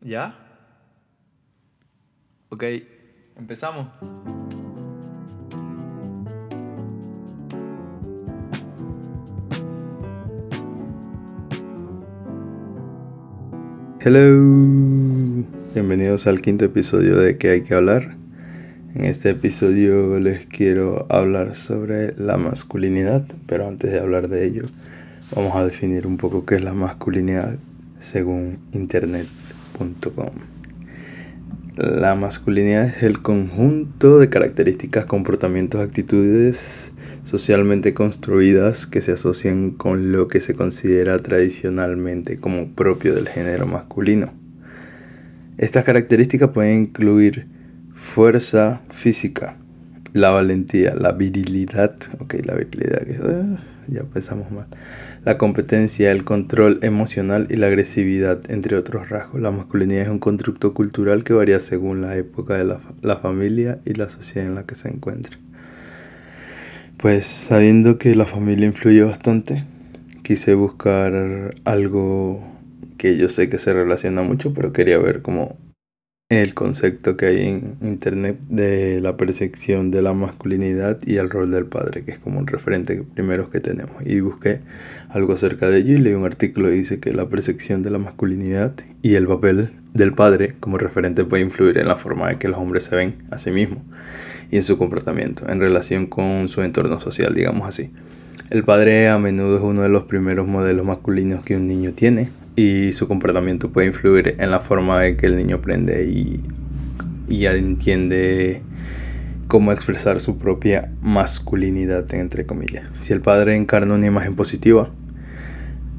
¿Ya? Ok, empezamos. Hello, bienvenidos al quinto episodio de ¿Qué hay que hablar? En este episodio les quiero hablar sobre la masculinidad, pero antes de hablar de ello, vamos a definir un poco qué es la masculinidad según La masculinidad es el conjunto de características, comportamientos, actitudes socialmente construidas que se asocian con lo que se considera tradicionalmente como propio del género masculino. Estas características pueden incluir fuerza física, la valentía, la virilidad, ok, la virilidad, ah, ya pensamos mal, la competencia, el control emocional y la agresividad, entre otros rasgos. La masculinidad es un constructo cultural que varía según la época de la, la familia y la sociedad en la que se encuentra. Pues sabiendo que la familia influye bastante, quise buscar algo que yo sé que se relaciona mucho, pero quería ver como el concepto que hay en internet de la percepción de la masculinidad y el rol del padre, que es como un referente primero que tenemos. Y busqué algo acerca de ello y leí un artículo que dice que la percepción de la masculinidad y el papel del padre como referente puede influir en la forma en que los hombres se ven a sí mismos y en su comportamiento en relación con su entorno social, digamos así. El padre a menudo es uno de los primeros modelos masculinos que un niño tiene y su comportamiento puede influir en la forma en que el niño aprende y, y entiende cómo expresar su propia masculinidad, entre comillas. Si el padre encarna una imagen positiva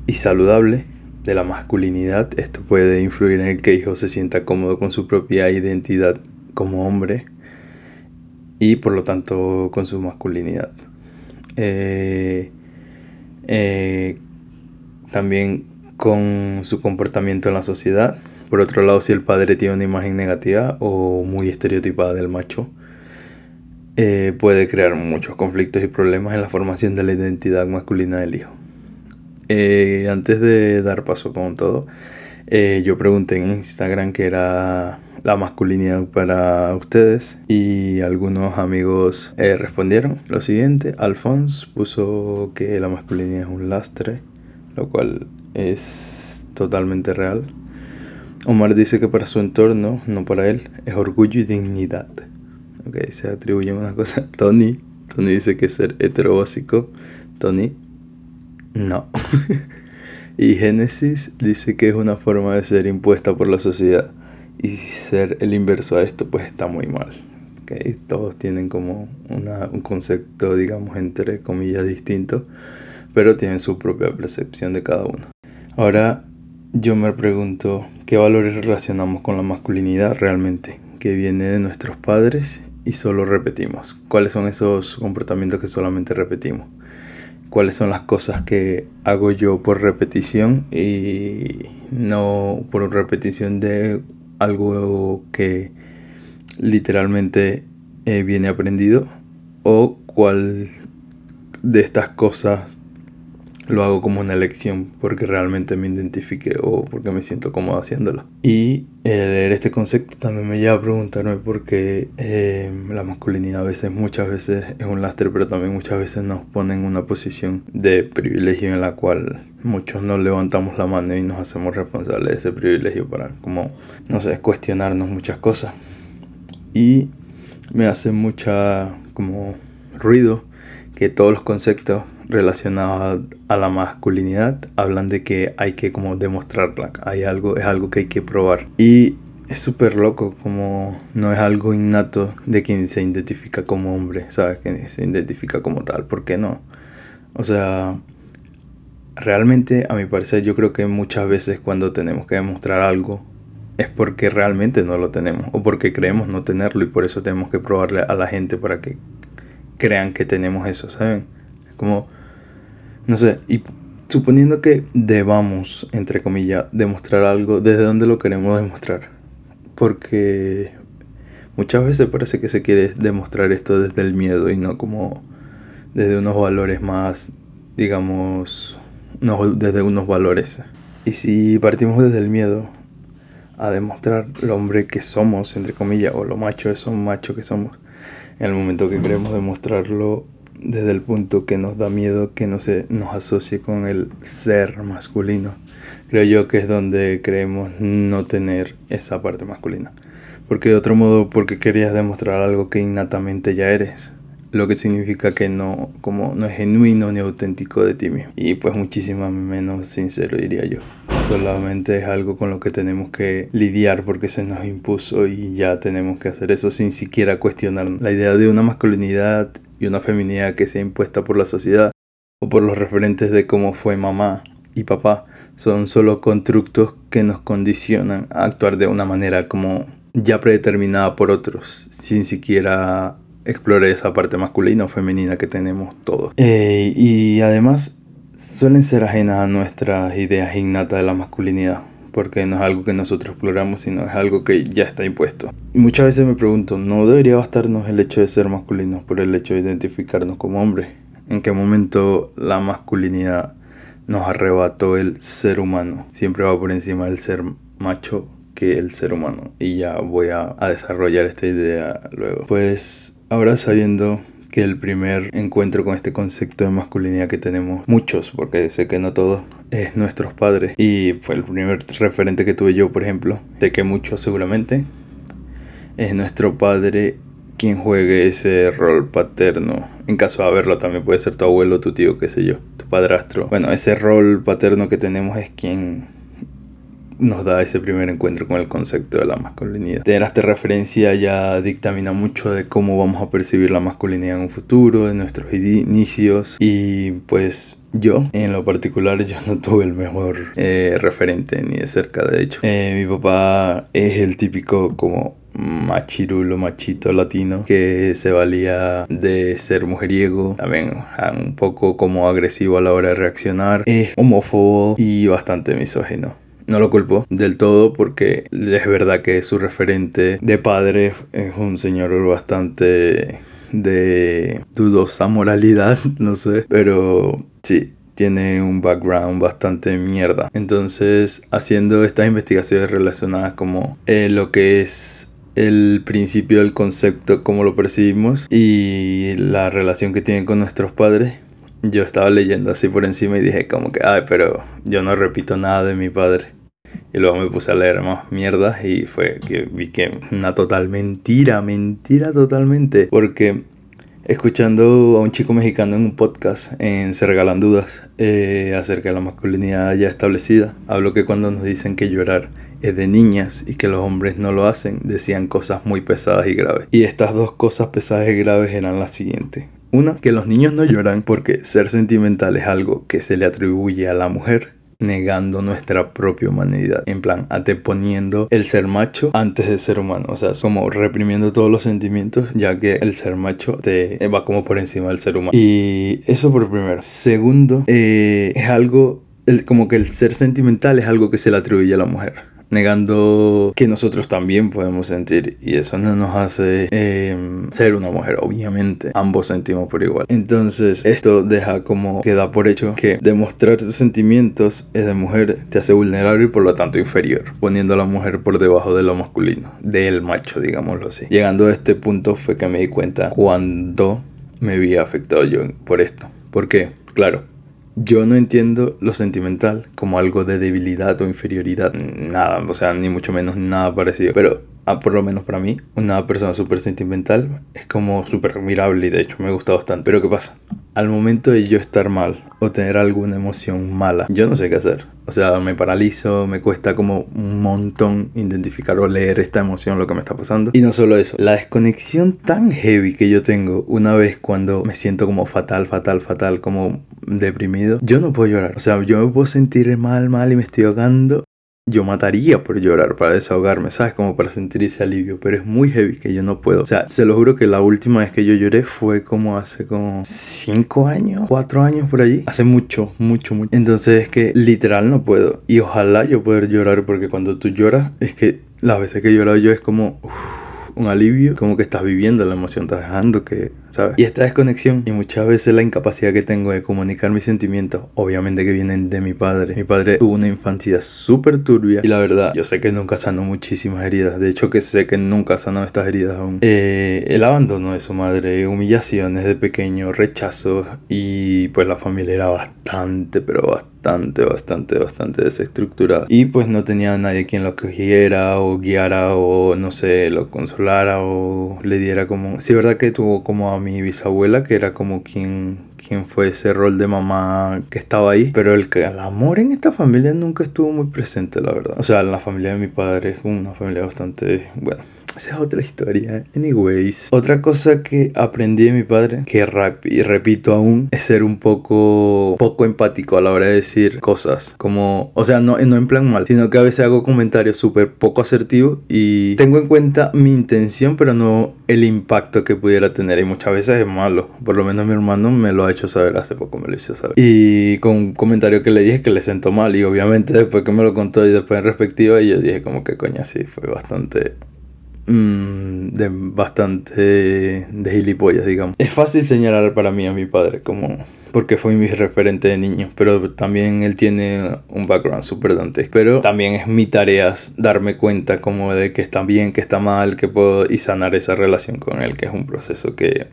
y saludable de la masculinidad, esto puede influir en que el hijo se sienta cómodo con su propia identidad como hombre y por lo tanto con su masculinidad. Eh, eh, también con su comportamiento en la sociedad. Por otro lado, si el padre tiene una imagen negativa o muy estereotipada del macho, eh, puede crear muchos conflictos y problemas en la formación de la identidad masculina del hijo. antes de dar paso con todo, yo pregunté en Instagram qué era la masculinidad para ustedes y algunos amigos eh, respondieron lo siguiente. Alphonse puso que la masculinidad es un lastre, lo cual es totalmente real. Omar dice que para su entorno, no para él, es orgullo y dignidad. Ok, se atribuye una cosa. Tony, Tony dice que es ser hetero básico. Tony, no. y Génesis dice que es una forma de ser impuesta por la sociedad. Y ser el inverso a esto, pues está muy mal. Todos tienen como un concepto, digamos, entre comillas, distinto, pero tienen su propia percepción de cada uno. Ahora yo me pregunto, ¿qué valores relacionamos con la masculinidad realmente? Que viene de nuestros padres y solo repetimos. ¿Cuáles son esos comportamientos que solamente repetimos? cuáles son las cosas que hago yo por repetición y no por repetición de algo que literalmente eh, viene aprendido o cuál de estas cosas lo hago como una elección porque realmente me identifique o porque me siento cómodo haciéndolo. Y leer este concepto también me lleva a preguntarme por qué eh, la masculinidad a veces, muchas veces es un lastre, pero también muchas veces nos pone en una posición de privilegio en la cual muchos nos levantamos la mano y nos hacemos responsables de ese privilegio para, como, no sé, cuestionarnos muchas cosas. Y me hace mucha, como, ruido que todos los conceptos relacionados a, la masculinidad hablan de que hay que como demostrarla, hay algo, es algo que hay que probar. Y es súper loco, como no es algo innato de quien se identifica como hombre, ¿sabes? Que se identifica como tal, ¿por qué no? O sea, realmente a mi parecer yo creo que muchas veces cuando tenemos que demostrar algo es porque realmente no lo tenemos o porque creemos no tenerlo y por eso tenemos que probarle a la gente para que crean que tenemos eso, ¿saben? Como no sé, y suponiendo que debamos, entre comillas, demostrar algo, ¿desde dónde lo queremos demostrar? Porque muchas veces parece que se quiere demostrar esto desde el miedo y no como desde unos valores más, digamos, desde unos valores. Y si partimos desde el miedo, a demostrar el hombre que somos, entre comillas, o lo macho es un macho que somos. En el momento que queremos demostrarlo desde el punto que nos da miedo que no se nos asocie con el ser masculino. Creo yo que es donde creemos no tener esa parte masculina. Porque de otro modo, porque querías demostrar algo que innatamente ya eres lo que significa que no, como no es genuino ni auténtico de ti mismo. Y pues muchísimo menos sincero diría yo. Solamente es algo con lo que tenemos que lidiar porque se nos impuso y ya tenemos que hacer eso sin siquiera cuestionarnos. La idea de una masculinidad y una feminidad que sea impuesta por la sociedad o por los referentes de cómo fue mamá y papá son solo constructos que nos condicionan a actuar de una manera como ya predeterminada por otros sin siquiera explore esa parte masculina o femenina que tenemos todos. Eh, y además suelen ser ajenas a nuestras ideas innatas de la masculinidad, porque no es algo que nosotros exploramos, sino es algo que ya está impuesto. Y muchas veces me pregunto, ¿no debería bastarnos el hecho de ser masculinos por el hecho de identificarnos como hombres? ¿En qué momento la masculinidad nos arrebató el ser humano? Siempre va por encima del ser macho que el ser humano. Y ya voy a, a desarrollar esta idea luego. Pues Ahora sabiendo que el primer encuentro con este concepto de masculinidad que tenemos muchos, porque sé que no todos, es nuestros padres. Y fue el primer referente que tuve yo, por ejemplo, de que muchos seguramente es nuestro padre quien juegue ese rol paterno. En caso de haberlo, también puede ser tu abuelo, tu tío, qué sé yo, tu padrastro. Bueno, ese rol paterno que tenemos es quien nos da ese primer encuentro con el concepto de la masculinidad. Tener esta referencia ya dictamina mucho de cómo vamos a percibir la masculinidad en un futuro, de nuestros inicios y pues yo, en lo particular, yo no tuve el mejor eh, referente ni de cerca, de hecho. Eh, mi papá es el típico como machirulo, machito latino que se valía de ser mujeriego, también un poco como agresivo a la hora de reaccionar, es homófobo y bastante misógino. No lo culpo del todo porque es verdad que su referente de padre es un señor bastante de dudosa moralidad, no sé, pero sí, tiene un background bastante mierda. Entonces, haciendo estas investigaciones relacionadas como eh, lo que es el principio del concepto, cómo lo percibimos y la relación que tiene con nuestros padres, yo estaba leyendo así por encima y dije como que, ay, pero yo no repito nada de mi padre. Y luego me puse a leer más mierdas y fue que vi que una total mentira, mentira totalmente. Porque escuchando a un chico mexicano en un podcast en Se Regalan Dudas eh, acerca de la masculinidad ya establecida, habló que cuando nos dicen que llorar es de niñas y que los hombres no lo hacen, decían cosas muy pesadas y graves. Y estas dos cosas pesadas y graves eran las siguientes. Una, que los niños no lloran porque ser sentimental es algo que se le atribuye a la mujer negando nuestra propia humanidad. En plan, anteponiendo el ser macho antes de ser humano. O sea, como reprimiendo todos los sentimientos, ya que el ser macho te va como por encima del ser humano. Y eso por primero. Segundo, eh, es algo, como que el ser sentimental es algo que se le atribuye a la mujer negando que nosotros también podemos sentir y eso no nos hace em, ser una mujer, obviamente ambos sentimos por igual. Entonces esto deja como queda por hecho que demostrar tus sentimientos es de mujer te hace vulnerable y por lo tanto inferior, poniendo a la mujer por debajo de lo masculino, del macho, digámoslo así. Llegando a este punto fue que me di cuenta cuando me vi afectado yo por esto. ¿Por qué? Claro, yo no entiendo lo sentimental como algo de debilidad o inferioridad, nada, o sea, ni mucho menos nada parecido. Pero ah, por lo menos para mí, una persona súper sentimental es como súper admirable y de hecho me gusta bastante. Pero ¿qué pasa? Al momento de yo estar mal o tener alguna emoción mala, yo no sé qué hacer. O sea, me paralizo, me cuesta como un montón identificar o leer esta emoción, lo que me está pasando. Y no solo eso, la desconexión tan heavy que yo tengo una vez cuando me siento como fatal, fatal, fatal, como deprimido, yo no puedo llorar. O sea, yo me puedo sentir mal, mal y me estoy ahogando yo mataría por llorar para desahogarme, ¿sabes? Como para sentir ese alivio, pero es muy heavy que yo no puedo. O sea, se lo juro que la última vez que yo lloré fue como hace como 5 años, 4 años por allí. Hace mucho, mucho, mucho. Entonces es que literal no puedo. Y ojalá yo pueda llorar porque cuando tú lloras, es que las veces que he llorado yo es como un alivio, como que estás viviendo la emoción, estás dejando que ¿sabes? Y esta desconexión y muchas veces la incapacidad que tengo de comunicar mis sentimientos, obviamente que vienen de mi padre. Mi padre tuvo una infancia súper turbia y la verdad, yo sé que nunca sanó muchísimas heridas. De hecho, que sé que nunca sanó estas heridas aún. Eh, el abandono de su madre, humillaciones de pequeño, rechazos y pues la familia era bastante, pero bastante, bastante, bastante desestructurada. Y pues no tenía nadie quien lo cogiera o guiara o no sé, lo consolara o le diera como... Sí, verdad que tuvo como a mi bisabuela que era como quien quien fue ese rol de mamá que estaba ahí, pero el, el amor en esta familia nunca estuvo muy presente, la verdad. O sea, la familia de mi padre es una familia bastante, bueno, esa es otra historia. Anyways, otra cosa que aprendí de mi padre, que rap y repito aún, es ser un poco, poco empático a la hora de decir cosas. Como, o sea, no, no en plan mal, sino que a veces hago comentarios súper poco asertivos y tengo en cuenta mi intención, pero no el impacto que pudiera tener. Y muchas veces es malo. Por lo menos mi hermano me lo ha hecho saber hace poco, me lo hizo saber. Y con un comentario que le dije que le sentó mal. Y obviamente después que me lo contó y después en respectiva, yo dije como que coño, sí, fue bastante Mm, de bastante de gilipollas, digamos. Es fácil señalar para mí a mi padre como porque fue mi referente de niño, pero también él tiene un background súper dantesco. Pero también es mi tarea darme cuenta como de que está bien, que está mal, que puedo y sanar esa relación con él, que es un proceso que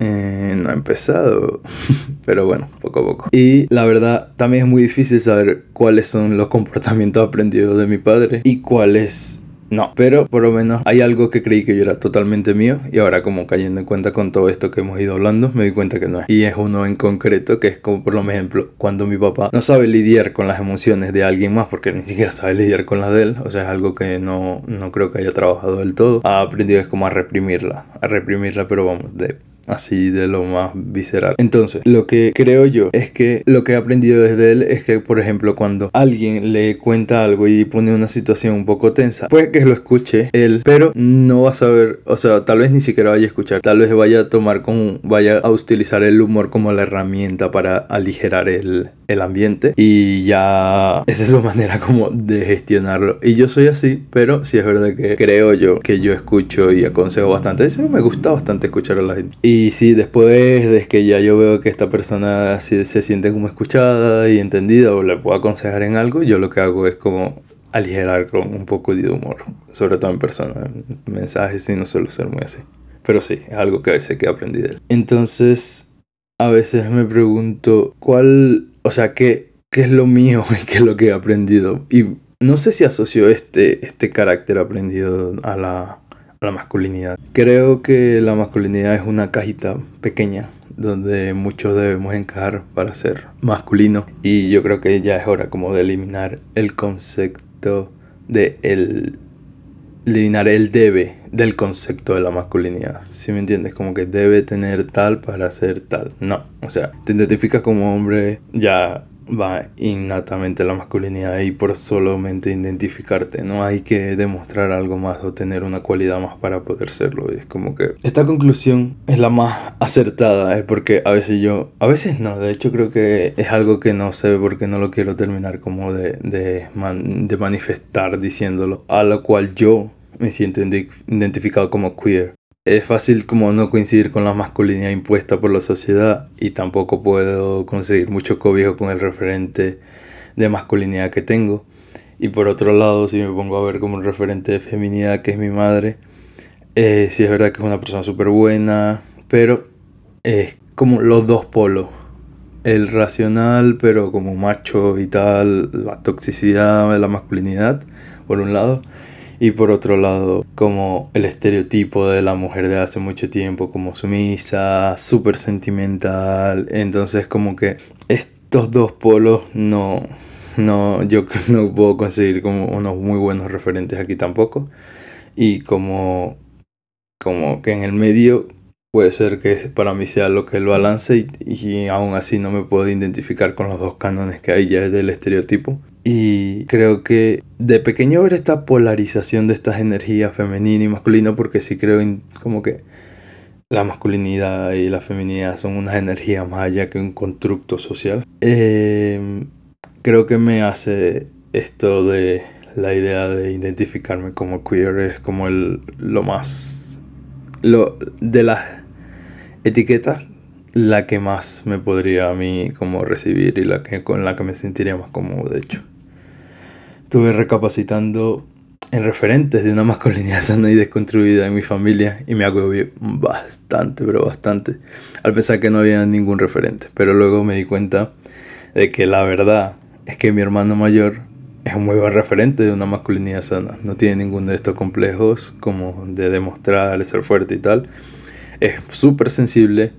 eh, no ha empezado, pero bueno, poco a poco. Y la verdad, también es muy difícil saber cuáles son los comportamientos aprendidos de mi padre y cuáles no, pero por lo menos hay algo que creí que yo era totalmente mío y ahora como cayendo en cuenta con todo esto que hemos ido hablando, me doy cuenta que no es. Y es uno en concreto que es como por ejemplo cuando mi papá no sabe lidiar con las emociones de alguien más porque ni siquiera sabe lidiar con las de él, o sea, es algo que no, no creo que haya trabajado del todo, ha aprendido es como a reprimirla, a reprimirla pero vamos, de así de lo más visceral. Entonces, lo que creo yo es que lo que he aprendido desde él es que, por ejemplo, cuando alguien le cuenta algo y pone una situación un poco tensa, puede que lo escuche él, pero no va a saber, o sea, tal vez ni siquiera vaya a escuchar, tal vez vaya a tomar como, vaya a utilizar el humor como la herramienta para aligerar el, el ambiente y ya esa es su manera como de gestionarlo. Y yo soy así, pero sí es verdad que creo yo que yo escucho y aconsejo bastante. Eso me gusta bastante escuchar a la gente. Y sí, después de que ya yo veo que esta persona se, se siente como escuchada y entendida o le puedo aconsejar en algo, yo lo que hago es como aligerar con un poco de humor, sobre todo en persona. mensajes y no suelo ser muy así. Pero sí, es algo que a veces que aprendí de él. Entonces, a veces me pregunto cuál o sea, ¿qué, qué es lo mío y qué es lo que he aprendido? Y no sé si asocio este, este carácter aprendido a la, la masculinidad. Creo que la masculinidad es una cajita pequeña donde muchos debemos encajar para ser masculinos y yo creo que ya es hora como de eliminar el concepto de el eliminar el debe del concepto de la masculinidad. Si me entiendes, como que debe tener tal para ser tal. No, o sea, te identificas como hombre, ya va innatamente la masculinidad y por solamente identificarte, no hay que demostrar algo más o tener una cualidad más para poder serlo. es como que esta conclusión es la más acertada, es porque a veces yo, a veces no, de hecho creo que es algo que no sé porque no lo quiero terminar como de, de, de manifestar diciéndolo, a lo cual yo me siento identificado como queer es fácil como no coincidir con la masculinidad impuesta por la sociedad y tampoco puedo conseguir mucho cobijo con el referente de masculinidad que tengo. Y por otro lado, si me pongo a ver como un referente de feminidad que es mi madre, eh, sí es verdad que es una persona súper buena, pero es como los dos polos. El racional, pero como macho y tal, la toxicidad de la masculinidad, por un lado y por otro lado como el estereotipo de la mujer de hace mucho tiempo como sumisa, súper sentimental, entonces como que estos dos polos no, no, yo no puedo conseguir como unos muy buenos referentes aquí tampoco. Y como, como que en el medio puede ser que para mí sea lo que el balance y, y aún así no me puedo identificar con los dos cánones que hay ya del estereotipo y creo que de pequeño ver esta polarización de estas energías femenina y masculina, porque sí creo como que la masculinidad y la feminidad son unas energías más allá que un constructo social. Em, creo que me hace esto de la idea de identificarme como queer es como el, lo más... Lo, de las etiqueta la que más me podría a mí como recibir y la que con la que me sentiría más cómodo de hecho estuve recapacitando en referentes de una masculinidad sana y desconstruida en mi familia y me agobié bastante pero bastante al pensar que no había ningún referente pero luego me di cuenta de que la verdad es que mi hermano mayor es un muy buen referente de una masculinidad sana. No tiene ninguno de estos complejos como de demostrar ser fuerte y tal. Es súper sensible.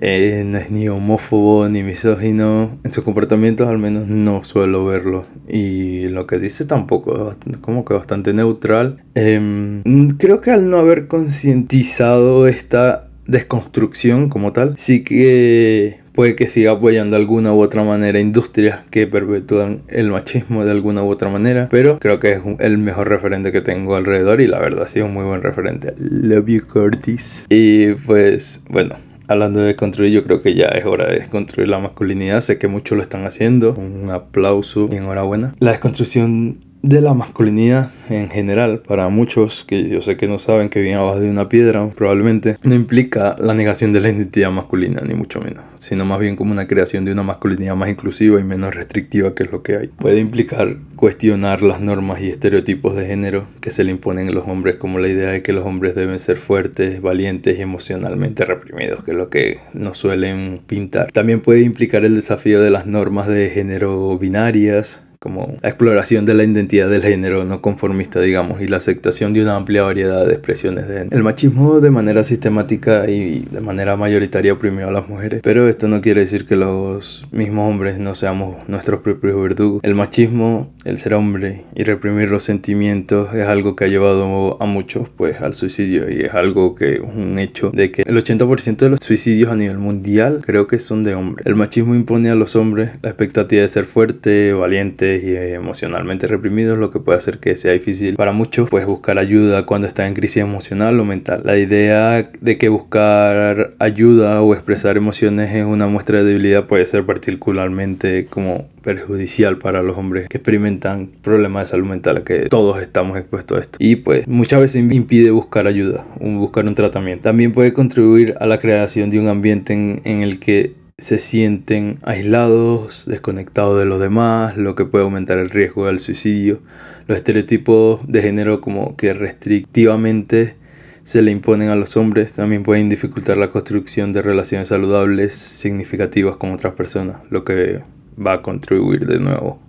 No es ni homófobo ni misógino. En sus comportamientos al menos no suelo verlo. Y lo que dice tampoco. Como que bastante neutral. Em, creo que al no haber concientizado esta desconstrucción como tal, sí que puede que siga apoyando de alguna u otra manera industrias que perpetúan el machismo de alguna u otra manera, pero creo que es el mejor referente que tengo alrededor y la verdad ha sido un muy buen referente. Love you, Curtis. Y pues, bueno, hablando de construir, yo creo que ya es hora de desconstruir la masculinidad. Sé que muchos lo están haciendo. Un aplauso y enhorabuena. La desconstrucción de la masculinidad en general, para muchos que yo sé que no saben que vienen abajo de una piedra, probablemente no implica la negación de la identidad masculina, ni mucho menos, sino más bien como una creación de una masculinidad más inclusiva y menos restrictiva que es lo que hay. Puede implicar cuestionar las normas y estereotipos de género que se le imponen a los hombres, como la idea de que los hombres deben ser fuertes, valientes y emocionalmente reprimidos, que es lo que nos suelen pintar. También puede implicar el desafío de las normas de género binarias, como la exploración de la identidad del género no conformista, digamos, y la aceptación de una amplia variedad de expresiones de género. El machismo de manera sistemática y de manera mayoritaria oprimió a las mujeres, pero esto no quiere decir que los mismos hombres no seamos nuestros propios verdugos. El machismo, el ser hombre y reprimir los sentimientos es algo que ha llevado a muchos pues al suicidio y es algo que un hecho de que el 80% de los suicidios a nivel mundial creo que son de hombres. El machismo impone a los hombres la expectativa de ser fuerte, valiente, y emocionalmente reprimidos, lo que puede hacer que sea difícil para muchos pues buscar ayuda cuando está en crisis emocional o mental. La idea de que buscar ayuda o expresar emociones es una muestra de debilidad puede ser particularmente como perjudicial para los hombres que experimentan problemas de salud mental, que todos estamos expuestos a esto. Y pues muchas veces impide buscar ayuda, buscar un tratamiento. También puede contribuir a la creación de un ambiente en, en el que se sienten aislados, desconectados de los demás, lo que puede aumentar el riesgo del suicidio. Los estereotipos de género como que restrictivamente se le imponen a los hombres también pueden dificultar la construcción de relaciones saludables significativas con otras personas, lo que va a contribuir de nuevo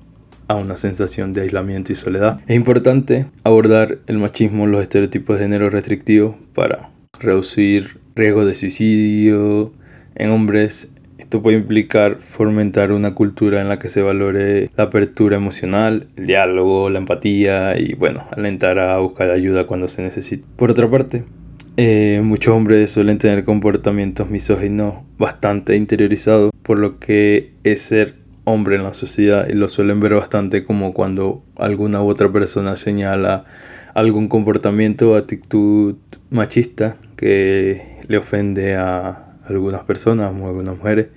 a una sensación de aislamiento y soledad. Es importante abordar el machismo, los estereotipos de género restrictivos para reducir riesgos de suicidio en hombres esto puede implicar fomentar una cultura en la que se valore la apertura emocional, el diálogo, la empatía y bueno, alentar a buscar ayuda cuando se necesite. Por otra parte, eh, muchos hombres suelen tener comportamientos misóginos bastante interiorizados, por lo que es ser hombre en la sociedad y lo suelen ver bastante como cuando alguna u otra persona señala algún comportamiento o actitud machista que le ofende a algunas personas o algunas mujeres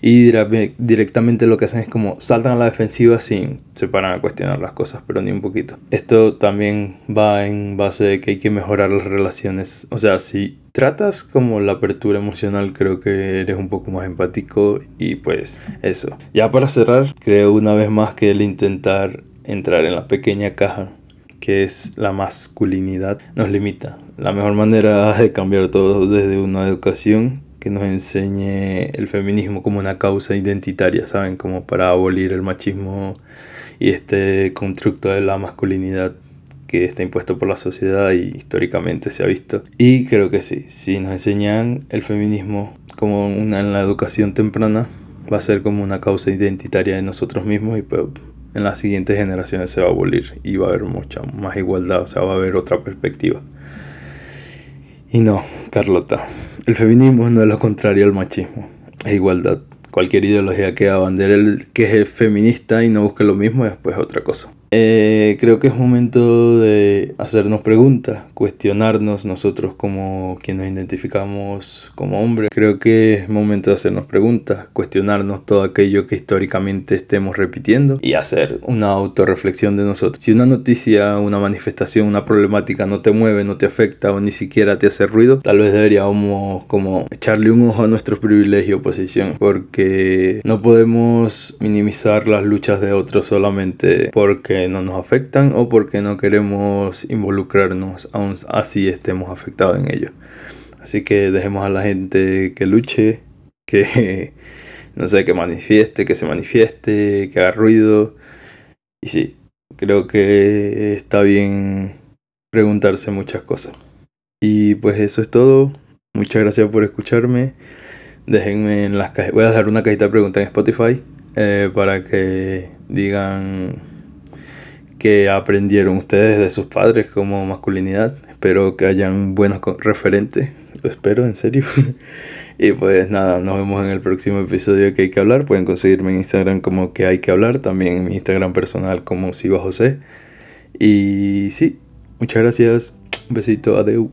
y directamente lo que hacen es como saltan a la defensiva sin se paran a cuestionar las cosas, pero ni un poquito. Esto también va en base de que hay que mejorar las relaciones. O sea, si tratas como la apertura emocional, creo que eres un poco más empático y pues eso. Ya para cerrar, creo una vez más que el intentar entrar en la pequeña caja que es la masculinidad nos limita. La mejor manera de cambiar todo desde una educación que nos enseñe el feminismo como una causa identitaria, ¿saben? Como para abolir el machismo y este constructo de la masculinidad que está impuesto por la sociedad y históricamente se ha visto. Y creo que sí, si nos enseñan el feminismo como una en la educación temprana, va a ser como una causa identitaria de nosotros mismos y pues en las siguientes generaciones se va a abolir y va a haber mucha más igualdad, o sea, va a haber otra perspectiva. Y no, Carlota, el feminismo no es lo contrario al machismo, es igualdad. Cualquier ideología que abandere el que es feminista y no busque lo mismo es pues otra cosa. Eh, creo que es momento de hacernos preguntas, cuestionarnos nosotros como quienes nos identificamos como hombres. Creo que es momento de hacernos preguntas, cuestionarnos todo aquello que históricamente estemos repitiendo y hacer una autorreflexión de nosotros. Si una noticia, una manifestación, una problemática no te mueve, no te afecta o ni siquiera te hace ruido, tal vez deberíamos como echarle un ojo a nuestros privilegios o posición, porque no podemos minimizar las luchas de otros solamente porque no nos afectan o porque no queremos involucrarnos aún así estemos afectados en ello. Así que dejemos a la gente que luche, que no sé, que manifieste, que se manifieste, que haga ruido. Y sí, creo que está bien preguntarse muchas cosas. Y pues eso es todo. Muchas gracias por escucharme. Déjenme en las cajas. Voy a dejar una cajita de preguntas en Spotify eh, para que digan que aprendieron ustedes de sus padres como masculinidad. Espero que hayan buenos referentes. Lo espero, en serio. y pues nada, nos vemos en el próximo episodio que hay que hablar. Pueden conseguirme en Instagram como que hay que hablar. También en mi Instagram personal como Siva José. Y sí, muchas gracias. Un besito. Adeu.